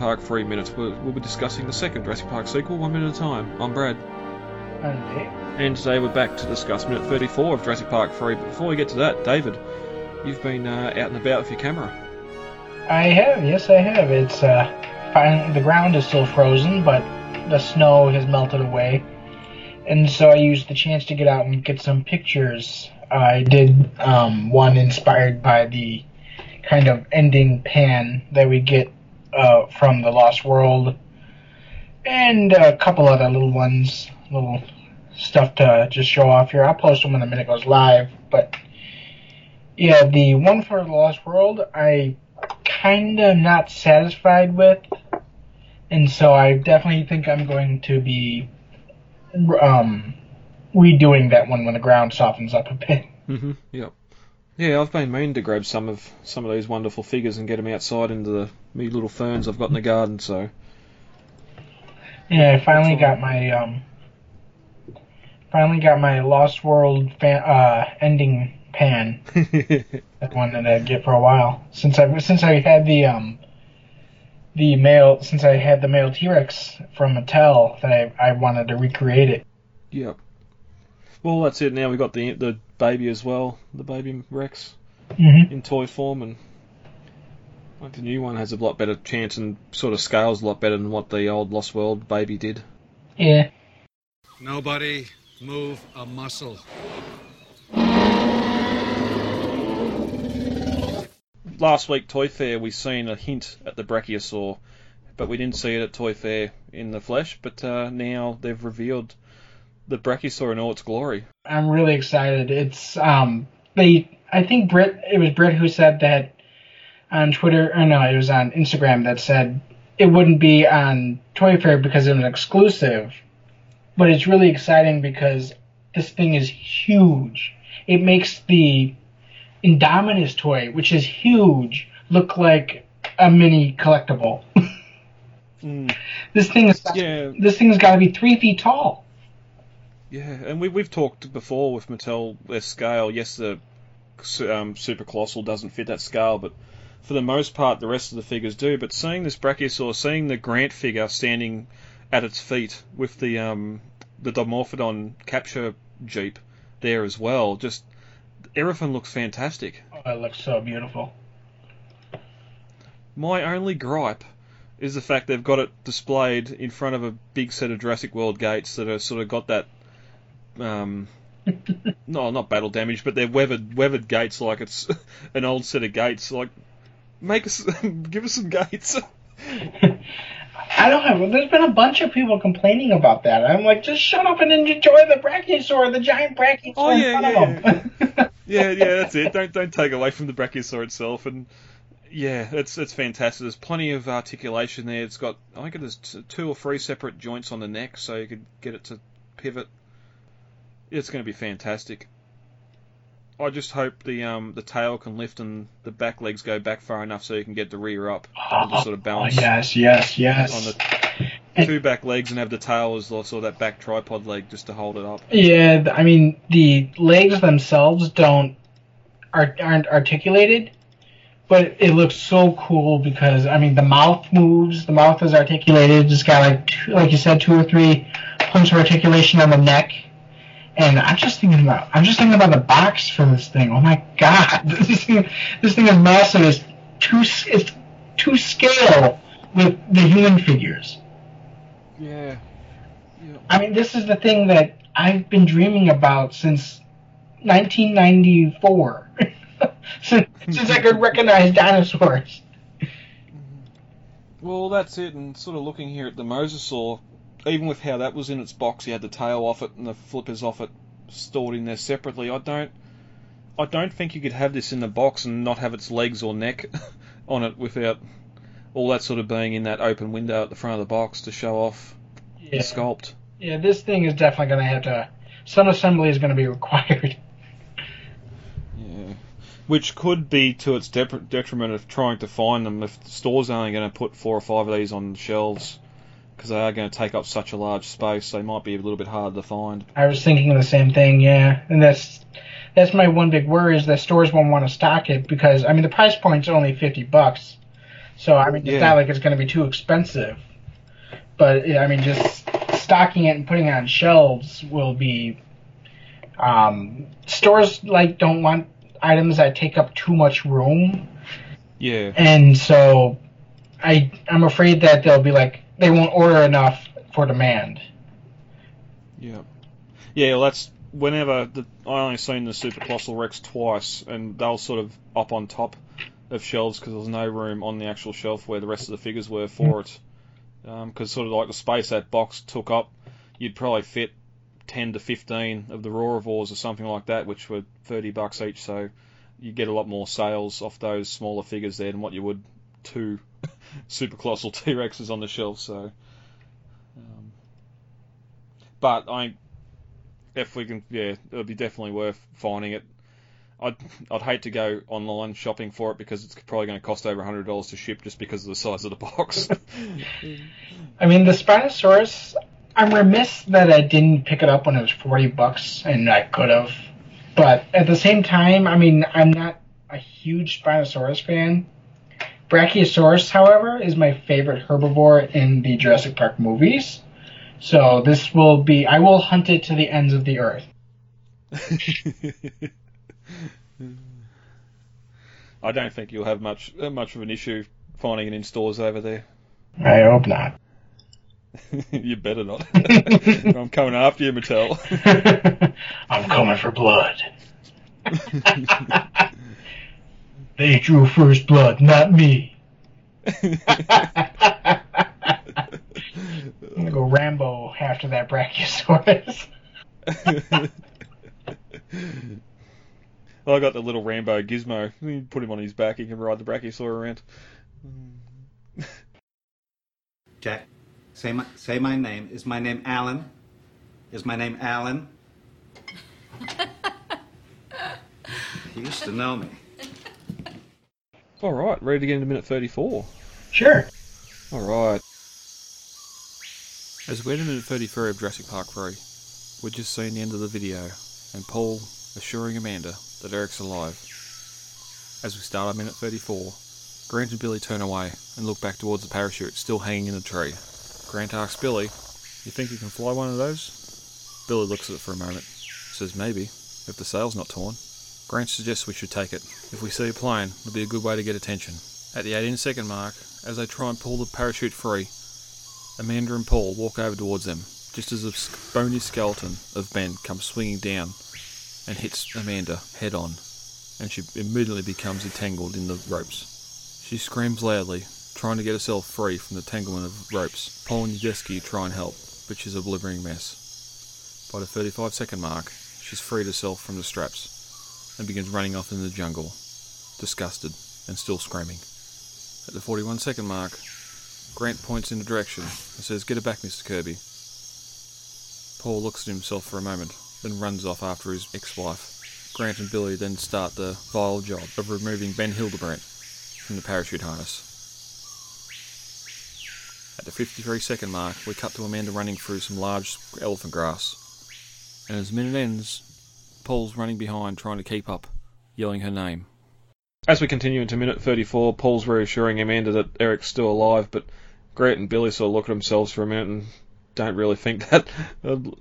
Park 3 Minutes. We'll, we'll be discussing the second Jurassic Park sequel, one minute at a time. I'm Brad. And Dave. And today we're back to discuss minute 34 of Jurassic Park 3. But before we get to that, David, you've been uh, out and about with your camera. I have, yes, I have. It's uh, fine. The ground is still frozen, but the snow has melted away, and so I used the chance to get out and get some pictures. I did um, one inspired by the kind of ending pan that we get uh, from the Lost World, and a couple other little ones, little stuff to just show off here. I'll post them when the minute goes live, but yeah, the one for the Lost World, I kind of not satisfied with, and so I definitely think I'm going to be um, redoing that one when the ground softens up a bit. Mm-hmm. Yep. Yeah, I've been meaning to grab some of some of these wonderful figures and get them outside into the me little ferns I've got in the garden. So Yeah, I finally got my um, finally got my Lost World fan, uh, ending pan. That one that I get for a while since I since I had the um the male since I had the male T Rex from Mattel that I I wanted to recreate it. yep. Well, that's it. Now we've got the the baby as well, the baby Rex Mm-hmm. in toy form, and like the new one has a lot better chance and sort of scales a lot better than what the old Lost World baby did. Yeah. Nobody move a muscle. last week Toy Fair we seen a hint at the Brachiosaur, but we didn't see it at Toy Fair in the flesh. But uh, now they've revealed the Brachiosaur in all its glory. I'm really excited. It's um they I think Brit it was Brit who said that on Twitter or no, it was on Instagram that said it wouldn't be on Toy Fair because it was exclusive. But it's really exciting because this thing is huge. It makes the Indominus toy, which is huge, look like a mini collectible. Mm, this thing is yeah, this thing's got to be three feet tall. Yeah, and we we've talked before with Mattel their scale. Yes, the um, Super Colossal doesn't fit that scale, but for the most part, the rest of the figures do. But seeing this Brachiosaur, seeing the Grant figure standing at its feet with the um, the Dimorphodon capture jeep there as well, just everything looks fantastic. Oh, it looks so beautiful. My only gripe is the fact they've got it displayed in front of a big set of Jurassic World gates that are sort of got that, um, no, not battle damage, but they're weathered weathered gates like it's an old set of gates. Like, make us, give us some gates. I don't have. There's been a bunch of people complaining about that. I'm like, just shut up and enjoy the brachiosaur, the giant brachiosaur Oh, yeah, in front of them. yeah, yeah, that's it. Don't don't take away from the Brachiosaur itself, and yeah, it's it's fantastic. There's plenty of articulation there. It's got I think there's t- two or three separate joints on the neck, so you could get it to pivot. It's going to be fantastic. I just hope the um the tail can lift and the back legs go back far enough so you can get the rear up and just sort of Oh, balance yes, yes, yes. on the two back legs and have the tail as sort of that back tripod leg just to hold it up. Yeah, I mean the legs themselves don't are, aren't articulated, but it looks so cool because I mean the mouth moves, the mouth is articulated. It's got like two, like you said, two or three points of articulation on the neck. And I'm just thinking about I'm just thinking about the box for this thing. Oh my god, this thing this thing is massive. It's to it's to scale with the human figures. Yeah. I mean, this is the thing that I've been dreaming about since 1994. since, since I could recognize dinosaurs. Well, that's it. And sort of looking here at the Mosasaur, even with how that was in its box, you had the tail off it and the flippers off it stored in there separately. I don't, I don't think you could have this in the box and not have its legs or neck on it without all that sort of being in that open window at the front of the box to show off the Yeah, sculpt. yeah this thing is definitely going to have to. Some assembly is going to be required. Yeah. Which could be to its dep- detriment of trying to find them if the store's only going to put four or five of these on shelves because they are going to take up such a large space. They might be a little bit harder to find. I was thinking the same thing, yeah. And that's that's my one big worry is that stores won't want to stock it because I mean the price point's only 50 bucks. So I mean, it's Yeah. not like it's going to be too expensive. But I mean, just stocking it and putting it on shelves will be. Um, stores like don't want items that take up too much room, Yeah. and so I I'm afraid that they'll be like they won't order enough for demand. Yeah. Yeah, well, that's whenever the, I only seen the Super Colossal Rex twice, and they were sort of up on top of shelves because there was no room on the actual shelf where the rest of the figures were for it. Um, because sort of like the space that box took up, you'd probably fit 10 to 15 of the Roarivores or something like that, which were 30 bucks each. So you get a lot more sales off those smaller figures there than what you would two Super Colossal T Rexes on the shelf. So. Um, but I, if we can, yeah, it'll be definitely worth finding it. I'd I'd hate to go online shopping for it because it's probably going to cost over hundred dollars to ship just because of the size of the box. I mean, the Spinosaurus. I'm remiss that I didn't pick it up when it was forty bucks, and I could have. But at the same time, I mean, I'm not a huge Spinosaurus fan. Brachiosaurus, however, is my favorite herbivore in the Jurassic Park movies. So this will be. I will hunt it to the ends of the earth. I don't think you'll have much uh, much of an issue finding it in stores over there. I hope not. you better not. I'm coming after you, Mattel. I'm coming for blood. They drew first blood, not me. I'm gonna go Rambo after that Brachiosaurus. I got the little Rambo gizmo. You put him on his back, he can ride the Brachiosaur around. Jack, say my say my name. Is my name Alan? Is my name Alan? you used to know me. All right, ready to get into minute 34. Sure. All right. As we enter minute 33 of Jurassic Park 3, we're just seeing the end of the video, and Paul assuring Amanda that Eric's alive. As we start on minute 34, Grant and Billy turn away and look back towards the parachute still hanging in the tree. Grant asks Billy, You think you can fly one of those? Billy looks at it for a moment, says maybe, if the sail's not torn. Grant suggests we should take it. If we see a plane, it'll be a good way to get attention. At the 18 second mark, as they try and pull the parachute free, Amanda and Paul walk over towards them, just as a bony skeleton of Ben comes swinging down and hits Amanda head on, and she immediately becomes entangled in the ropes. She screams loudly, trying to get herself free from the tanglement of ropes. Paul and Udesky try and help, but she's a blibbering mess. By the 35 second mark, she's freed herself from the straps and begins running off in the jungle, disgusted and still screaming. At the 41 second mark, Grant points in a direction and says, Get it back, Mr. Kirby. Paul looks at himself for a moment, then runs off after his ex wife. Grant and Billy then start the vile job of removing Ben Hildebrandt from the parachute harness. At the 53 second mark, we cut to Amanda running through some large elephant grass. And as the minute ends, Paul's running behind trying to keep up, yelling her name. As we continue into minute 34, Paul's reassuring Amanda that Eric's still alive, but Grant and Billy sort of look at themselves for a minute and don't really think that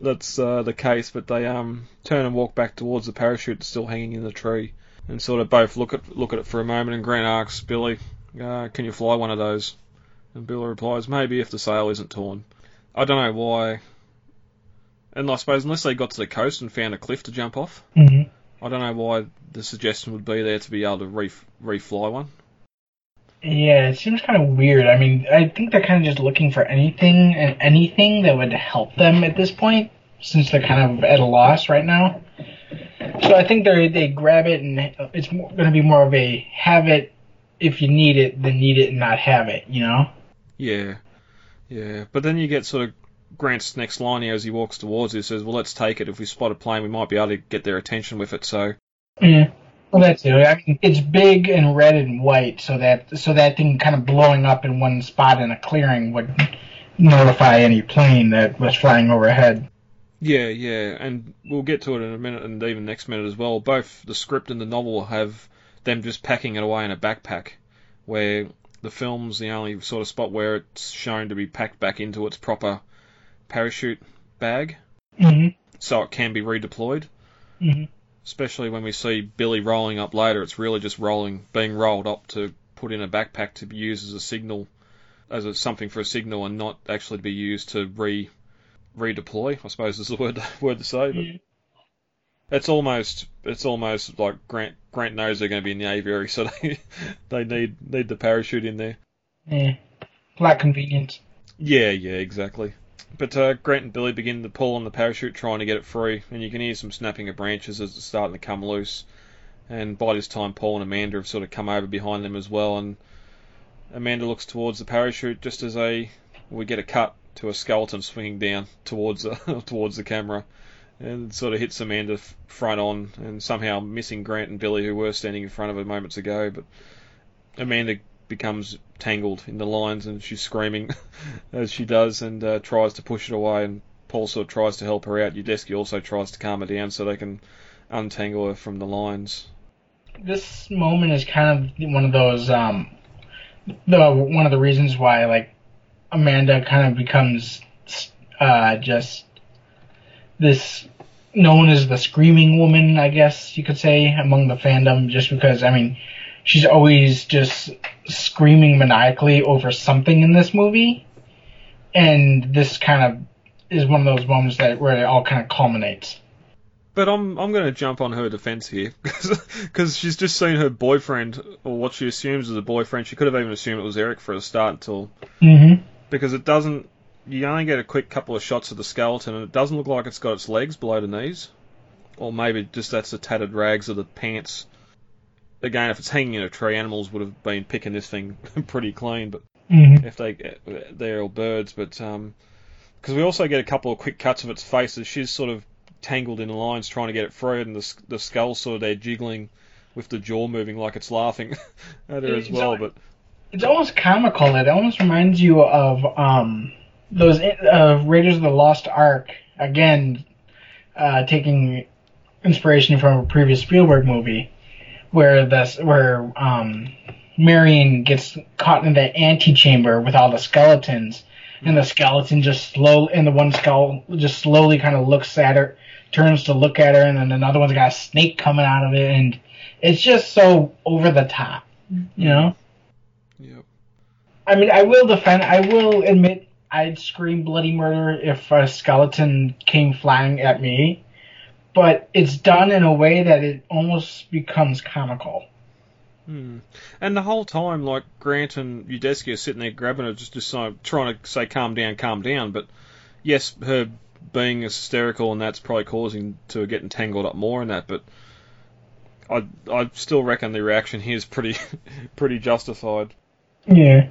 that's uh, the case, but they um turn and walk back towards the parachute still hanging in the tree, and sort of both look at look at it for a moment. And Grant asks Billy, uh, "Can you fly one of those?" And Billy replies, "Maybe if the sail isn't torn." I don't know why. And I suppose unless they got to the coast and found a cliff to jump off, hmm I don't know why the suggestion would be there to be able to re refly one. Yeah, it seems kind of weird. I mean, I think they're kind of just looking for anything and anything that would help them at this point, since they're kind of at a loss right now. So I think they they grab it, and it's going to be more of a have it if you need it than need it and not have it. You know? Yeah, yeah. But then you get sort of Grant's next line here as he walks towards you says, "Well, let's take it. If we spot a plane, we might be able to get their attention with it." So Yeah. Well, that's it. I mean, it's big and red and white, so that so that thing kind of blowing up in one spot in a clearing would notify any plane that was flying overhead. yeah, yeah, and we'll get to it in a minute, and even next minute as well. Both the script and the novel have them just packing it away in a backpack, where the film's the only sort of spot where it's shown to be packed back into its proper parachute bag, hmm so it can be redeployed. hmm Especially when we see Billy rolling up later, it's really just rolling, being rolled up to put in a backpack to be used as a signal, as a, something for a signal, and not actually to be used to re redeploy. I suppose is the word word to say, but Yeah. it's almost it's almost like Grant Grant knows they're going to be in the aviary, so they they need need the parachute in there. Yeah. Lack convenience. Yeah, yeah, exactly. But uh, Grant and Billy begin to pull on the parachute, trying to get it free, and you can hear some snapping of branches as it's starting to come loose. And by this time, Paul and Amanda have sort of come over behind them as well, and Amanda looks towards the parachute just as a we get a cut to a skeleton swinging down towards the, towards the camera, and sort of hits Amanda front on, and somehow missing Grant and Billy who were standing in front of her moments ago. But Amanda becomes tangled in the lines, and she's screaming as she does, and uh, tries to push it away. And Paul sort of tries to help her out. Udesky also tries to calm her down so they can untangle her from the lines. This moment is kind of one of those, um, the one of the reasons why like Amanda kind of becomes uh, just this known as the screaming woman, I guess you could say, among the fandom, just because I mean she's always just screaming maniacally over something in this movie, and this kind of is one of those moments that where it all kind of culminates. But I'm I'm going to jump on her defence here because she's just seen her boyfriend or what she assumes is a boyfriend. She could have even assumed it was Eric for a start until Mm-hmm. because it doesn't. You only get a quick couple of shots of the skeleton, and it doesn't look like it's got its legs below the knees, or maybe just that's the tattered rags of the pants. Again, if it's hanging in a tree, animals would have been picking this thing pretty clean. But Mm-hmm. if they they're all birds, but um, because we also get a couple of quick cuts of its face as she's sort of tangled in the lines trying to get it free, and the the skull sort of there jiggling with the jaw moving like it's laughing at her as It's well. But It's almost comical. It almost reminds you of um, those uh, Raiders of the Lost Ark. Again, uh, taking inspiration from a previous Spielberg movie, where this where um, Marion gets caught in the antechamber with all the skeletons, and the skeleton just slow and the one skull just slowly kind of looks at her, turns to look at her, and then another one's got a snake coming out of it, and it's just so over the top, you know. Yep. I mean, I will defend. I will admit, I'd scream bloody murder if a skeleton came flying at me, but it's done in a way that it almost becomes comical. Hmm. And the whole time, like Grant and Udesky are sitting there grabbing her, just just trying to say, "Calm down, calm down." But yes, her being hysterical and that's probably causing to get entangled up more in that. But I I still reckon the reaction here is pretty pretty justified. Yeah.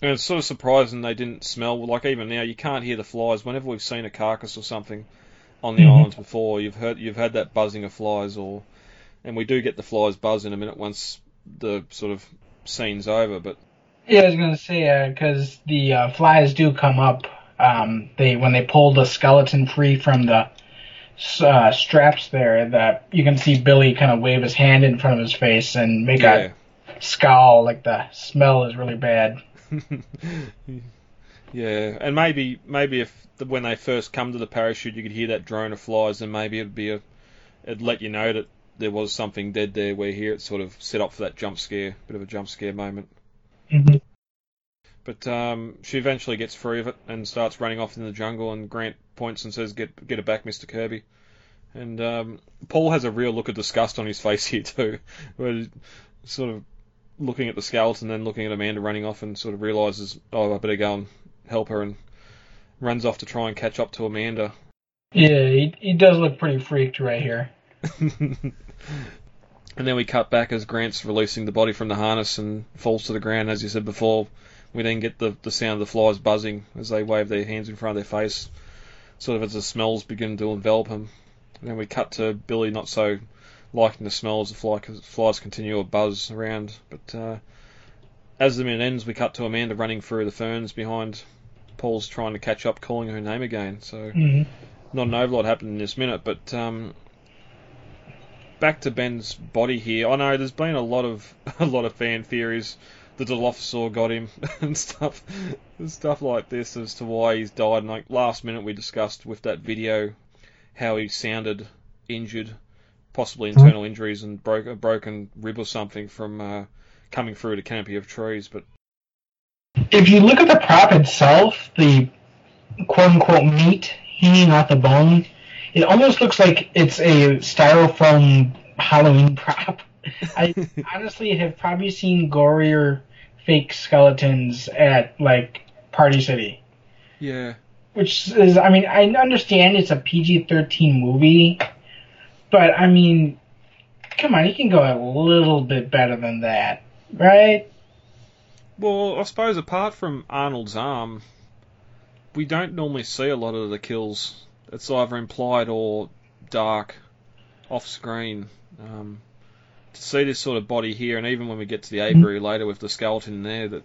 And it's sort of surprising they didn't smell. Like even now, you can't hear the flies. Whenever we've seen a carcass or something on the Mhm. islands before, you've heard you've had that buzzing of flies, or and we do get the flies buzz in a minute once the sort of scene's over. But Yeah, I was gonna say because the uh, flies do come up. Um, they when they pull the skeleton free from the uh, straps there, that you can see Billy kind of wave his hand in front of his face and make yeah, a scowl. Like the smell is really bad. yeah, and maybe maybe if the, when they first come to the parachute, you could hear that drone of flies, and maybe it'd be a it'd let you know that there was something dead there. Where here it's sort of set up for that jump scare, bit of a jump scare moment. hmm But um, she eventually gets free of it and starts running off in the jungle. And Grant points and says, "Get get it back, Mister Kirby." And um, Paul has a real look of disgust on his face here too, where he's sort of looking at the skeleton, then looking at Amanda running off, and sort of realizes, "Oh, I better go and help her," and runs off to try and catch up to Amanda. Yeah, he, he does look pretty freaked right here. and then we cut back as Grant's releasing the body from the harness and falls to the ground. As you said before, we then get the, the sound of the flies buzzing as they wave their hands in front of their face, sort of as the smells begin to envelop him. And then we cut to Billy not so liking the smell as the fly, flies continue to buzz around. But uh, as the minute ends, we cut to Amanda running through the ferns behind Paul's trying to catch up, calling her name again. So hmm not an overlord happened in this minute, but um, back to Ben's body here. I know there's been a lot of a lot of fan theories the Dilophosaur got him and stuff, and stuff like this as to why he's died. And like last minute, we discussed with that video how he sounded injured, possibly internal injuries and broke a broken rib or something from uh, coming through the canopy of trees. But If you look at the prop itself, the quote unquote meat hanging off the bone, it almost looks like it's a styrofoam Halloween prop. I honestly have probably seen gorier fake skeletons at like Party City. yeah, Which is, I mean, I understand it's a PG 13 movie, but I mean, come on, you can go a little bit better than that, right? Well, I suppose apart from Arnold's arm, we don't normally see a lot of the kills. It's either implied or dark, off screen. Um, to see this sort of body here, and even when we get to the aviary later with the skeleton there, that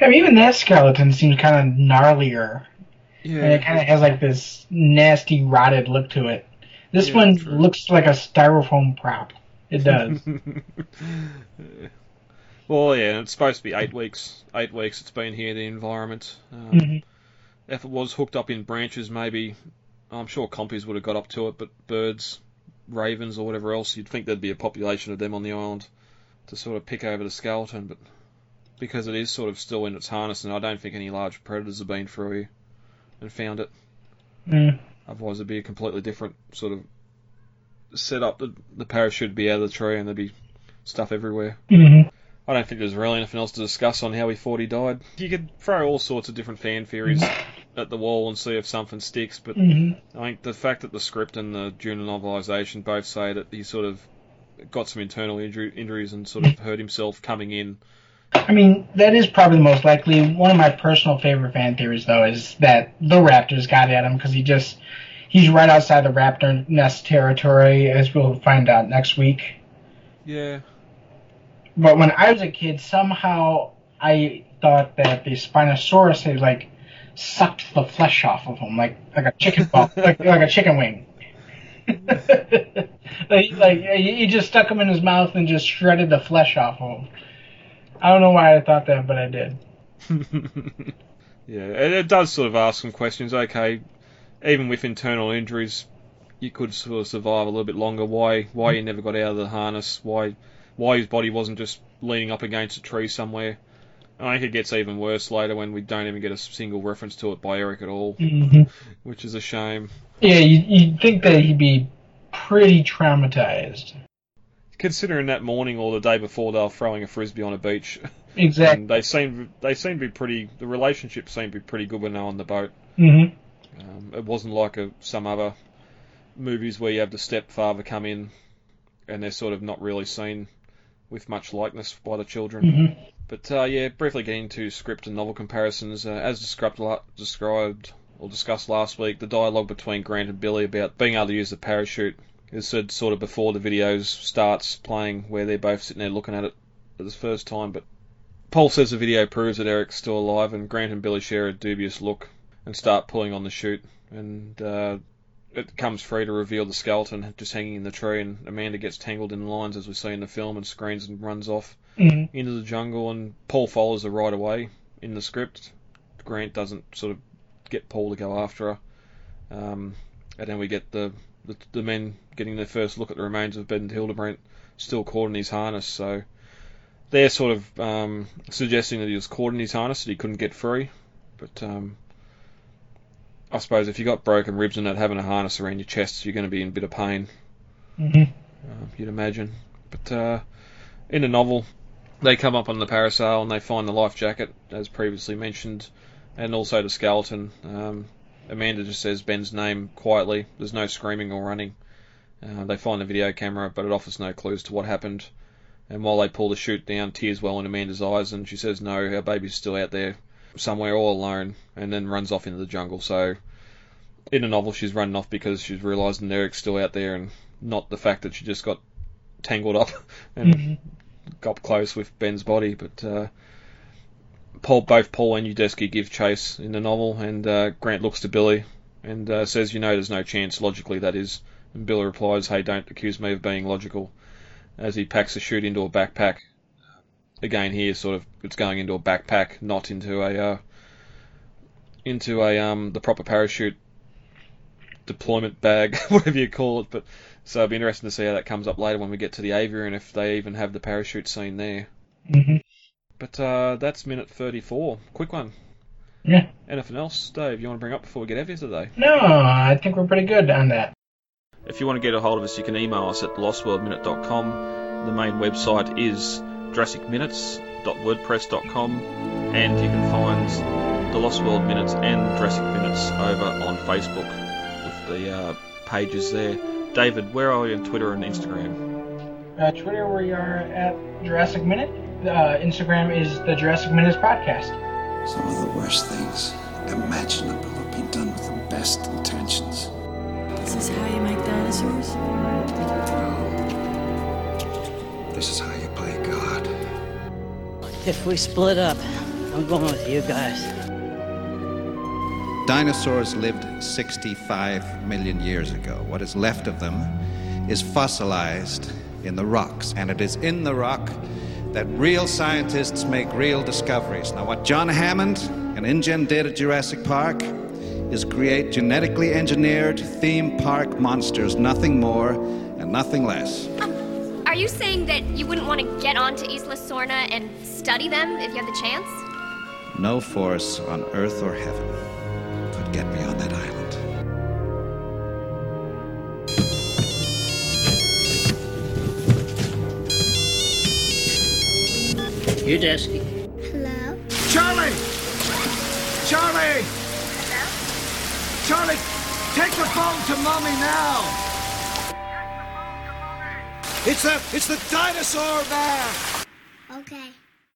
I mean, even that skeleton seems kind of gnarlier. And it kind of has like this nasty, rotted look to it. This Yeah, one true. looks like a styrofoam prop. It does. well, yeah, it's supposed to be eight weeks. Eight weeks it's been here, the environment. Um, Mhm. If it was hooked up in branches, maybe I'm sure compies would have got up to it, but birds, ravens, or whatever else, you'd think there'd be a population of them on the island to sort of pick over the skeleton. But because it is sort of still in its harness, and I don't think any large predators have been through here and found it. Mm. Otherwise, it'd be a completely different sort of setup. The, the parachute would be out of the tree, and there'd be stuff everywhere. hmm I don't think there's really anything else to discuss on how he thought he died. You could throw all sorts of different fan theories at the wall and see if something sticks, but hmm I think the fact that the script and the junior novelisation both say that he sort of got some internal injury, injuries and sort of hurt himself coming in. I mean, that is probably the most likely. One of my personal favorite fan theories, though, is that the Raptors got at him because he just he's right outside the Raptor nest territory, as we'll find out next week. Yeah, But when I was a kid, somehow I thought that the Spinosaurus had like sucked the flesh off of him, like like a chicken ball, like like a chicken wing. like, like he he just stuck him in his mouth and just shredded the flesh off of him. I don't know why I thought that, but I did. yeah, it, it does sort of ask some questions. Okay, even with internal injuries, you could sort of survive a little bit longer. Why? Why you never got out of the harness? Why? Why his body wasn't just leaning up against a tree somewhere? I think it gets even worse later when we don't even get a single reference to it by Eric at all, hmm which is a shame. Yeah, you, you'd think that he'd be pretty traumatized. Considering that morning or the day before they were throwing a frisbee on a beach, Exactly. and they seem they seem to be pretty. The relationship seemed to be pretty good when they were on the boat. hmm Um, it wasn't like a, some other movies where you have the stepfather come in and they're sort of not really seen with much likeness by the children. hmm But uh, yeah, briefly getting to script and novel comparisons, uh, as described, described or discussed last week, the dialogue between Grant and Billy about being able to use the parachute is said sort of before the videos starts playing, where they're both sitting there looking at it for the first time. But Paul says the video proves that Eric's still alive, and Grant and Billy share a dubious look and start pulling on the chute, and uh, it comes free to reveal the skeleton just hanging in the tree, and Amanda gets tangled in the lines as we see in the film, and screams and runs off hmm into the jungle, and Paul follows her right away in the script. Grant doesn't sort of get Paul to go after her, um, and then we get the, the the men getting their first look at the remains of Ben Hildebrandt, still caught in his harness. So they're sort of um, suggesting that he was caught in his harness, that he couldn't get free. But um, I suppose if you got broken ribs and not having a harness around your chest, you're going to be in a bit of pain hmm uh, you'd imagine. But uh, in the novel, they come up on the parasail and they find the life jacket, as previously mentioned, and also the skeleton. Um, Amanda just says Ben's name quietly. There's no screaming or running. Uh, they find the video camera, but it offers no clues to what happened. And while they pull the chute down, tears well in Amanda's eyes, and she says, "No, our baby's still out there somewhere, all alone," and then runs off into the jungle. So, in the novel, she's running off because she's realising Eric's still out there, and not the fact that she just got tangled up and hmm got close with Ben's body. But uh, Paul, both Paul and Udesky give chase in the novel, and uh, Grant looks to Billy and uh, says, "You know, there's no chance logically that is." And Billy replies, "Hey, don't accuse me of being logical." As he packs the chute into a backpack. Again here, sort of, it's going into a backpack, not into a uh, into a um the proper parachute deployment bag, whatever you call it. But so it'll be interesting to see how that comes up later when we get to the aviary and if they even have the parachute scene there. hmm But uh, that's minute 34. Quick one. Yeah. Anything else, Dave, you want to bring up before we get out of here today? No, I think we're pretty good on that. If you want to get a hold of us, you can email us at lostworldminute.com. The main website is jurassicminutes.wordpress.com, and you can find the Lost World Minutes and Jurassic Minutes over on Facebook with the uh, pages there. David, where are you on Twitter and Instagram? Uh, Twitter, we are at Jurassic Minute. Uh, Instagram is the Jurassic Minutes Podcast. Some of the worst things imaginable have been done with the best intentions. This is how you make dinosaurs? This is how you play God. If we split up, I'm going with you guys. Dinosaurs lived 65 million years ago. What is left of them is fossilized in the rocks, and it is in the rock that real scientists make real discoveries. Now, what John Hammond and InGen did at Jurassic Park is create genetically engineered theme park monsters, nothing more and nothing less. Are you saying that you wouldn't want to get onto Isla Sorna and study them if you had the chance? No force on earth or heaven could get me on that island. Udesky. Hello? Charlie! Charlie! Hello? Charlie, take the phone to mommy now! It's the it's the dinosaur man! Okay.